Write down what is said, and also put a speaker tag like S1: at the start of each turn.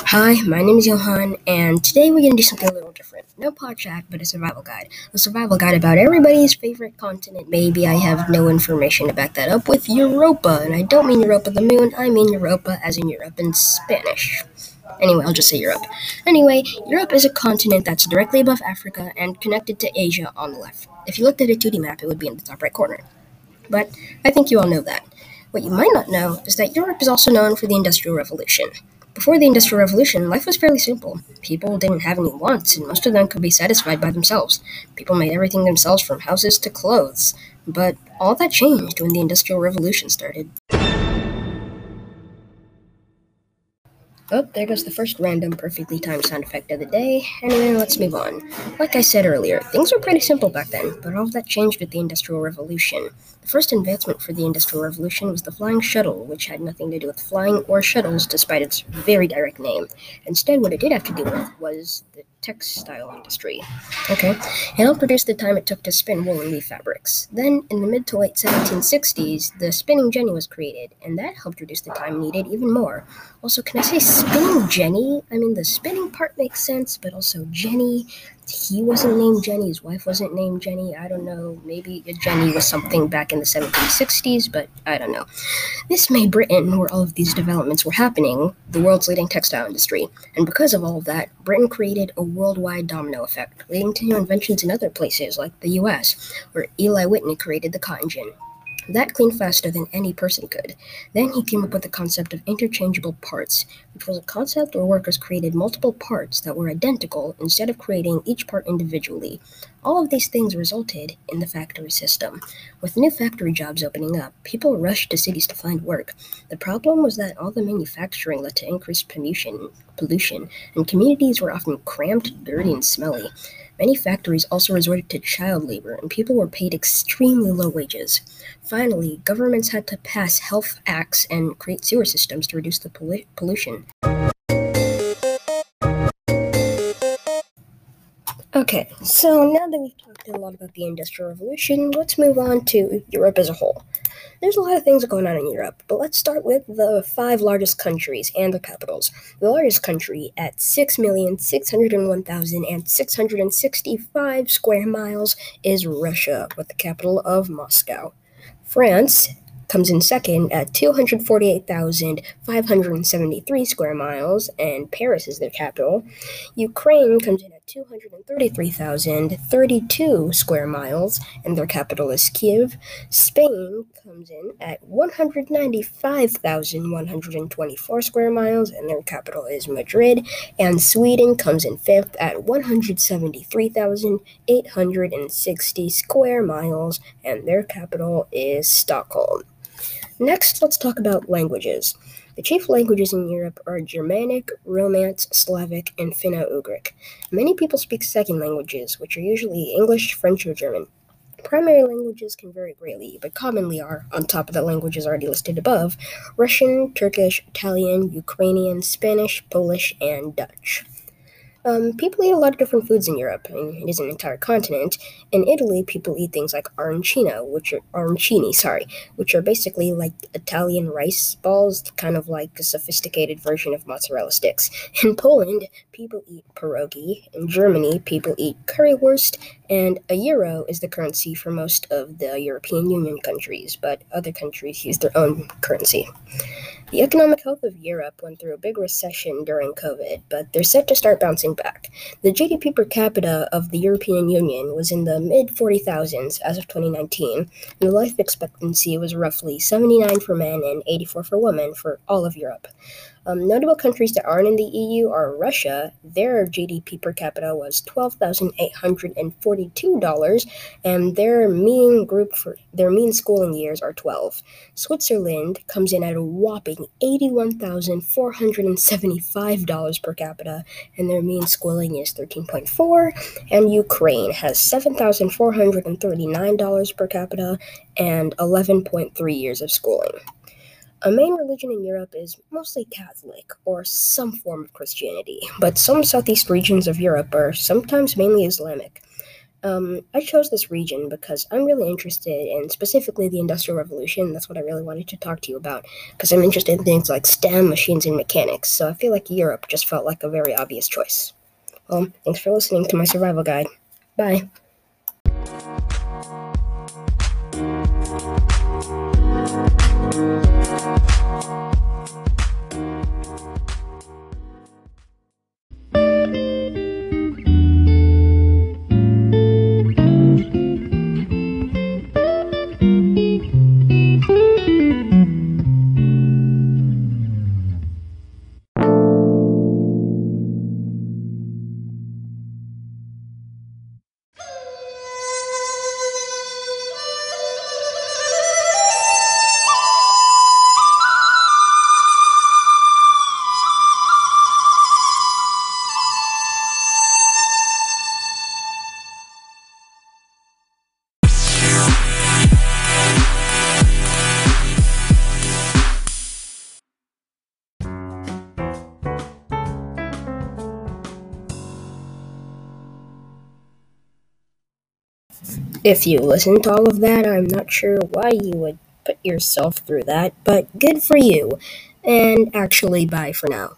S1: Hi, my name is Johan, and today we're gonna do something a little different. No pod chat, but a survival guide. A survival guide about everybody's favorite continent. Maybe I have no information to back that up with Europa, and I don't mean Europa the moon, I mean Europa as in Europe in Spanish. Anyway, I'll just say Europe. Anyway, Europe is a continent that's directly above Africa and connected to Asia on the left. If you looked at a 2D map, it would be in the top right corner. But I think you all know that. What you might not know is that Europe is also known for the Industrial Revolution. Before the Industrial Revolution, life was fairly simple. People didn't have any wants, and most of them could be satisfied by themselves. People made everything themselves from houses to clothes. But all that changed when the Industrial Revolution started. Oh, there goes the first random perfectly timed sound effect of the day. Anyway, let's move on. Like I said earlier, things were pretty simple back then, but all of that changed with the Industrial Revolution. The first advancement for the Industrial Revolution was the flying shuttle, which had nothing to do with flying or shuttles despite its very direct name. Instead, what it did have to do with was the textile industry. Okay, it helped reduce the time it took to spin wool and weave fabrics. Then, in the mid to late 1760s, the spinning jenny was created, and that helped reduce the time needed even more. Also, can I say spinning jenny? I mean, the spinning part makes sense, but also jenny he wasn't named Jenny, his wife wasn't named Jenny. I don't know. Maybe Jenny was something back in the 1760s, but I don't know. This made Britain, where all of these developments were happening, the world's leading textile industry. And because of all of that, Britain created a worldwide domino effect, leading to new inventions in other places, like the US, where Eli Whitney created the cotton gin. That cleaned faster than any person could. Then he came up with the concept of interchangeable parts, which was a concept where workers created multiple parts that were identical instead of creating each part individually. All of these things resulted in the factory system. With new factory jobs opening up, people rushed to cities to find work. The problem was that all the manufacturing led to increased pollution, pollution, and communities were often cramped, dirty, and smelly. Many factories also resorted to child labor, and people were paid extremely low wages. Finally, governments had to pass health acts and create sewer systems to reduce the pollu- pollution. Okay, so now that we've talked a lot about the Industrial Revolution, let's move on to Europe as a whole. There's a lot of things going on in Europe, but let's start with the five largest countries and their capitals. The largest country, at 6,601,665 square miles, is Russia, with the capital of Moscow. France comes in second at 248,573 square miles, and Paris is their capital. Ukraine comes in 233,032 square miles, and their capital is Kiev. Spain comes in at 195,124 square miles, and their capital is Madrid. And Sweden comes in fifth at 173,860 square miles, and their capital is Stockholm. Next, let's talk about languages. The chief languages in Europe are Germanic, Romance, Slavic, and Finno Ugric. Many people speak second languages, which are usually English, French, or German. Primary languages can vary greatly, but commonly are, on top of the languages already listed above, Russian, Turkish, Italian, Ukrainian, Spanish, Polish, and Dutch. Um, people eat a lot of different foods in Europe, and it is an entire continent. In Italy, people eat things like arancino, which are arancini, sorry, which are basically like Italian rice balls, kind of like a sophisticated version of mozzarella sticks. In Poland, people eat pierogi. In Germany, people eat currywurst, and a euro is the currency for most of the European Union countries, but other countries use their own currency. The economic health of Europe went through a big recession during COVID, but they're set to start bouncing back. The GDP per capita of the European Union was in the mid 40,000s as of 2019, and the life expectancy was roughly 79 for men and 84 for women for all of Europe. Um, notable countries that aren't in the EU are Russia. Their GDP per capita was twelve thousand eight hundred and their mean group for their mean schooling years are twelve. Switzerland comes in at a whopping eighty-one thousand four hundred and seventy-five dollars per capita, and their mean schooling is thirteen point four. And Ukraine has seven thousand four hundred and thirty-nine dollars per capita and eleven point three years of schooling. A main religion in Europe is mostly Catholic or some form of Christianity, but some southeast regions of Europe are sometimes mainly Islamic. Um, I chose this region because I'm really interested in specifically the Industrial Revolution. That's what I really wanted to talk to you about because I'm interested in things like STEM, machines, and mechanics. So I feel like Europe just felt like a very obvious choice. Well, thanks for listening to my survival guide. Bye. If you listen to all of that, I'm not sure why you would put yourself through that, but good for you. And actually, bye for now.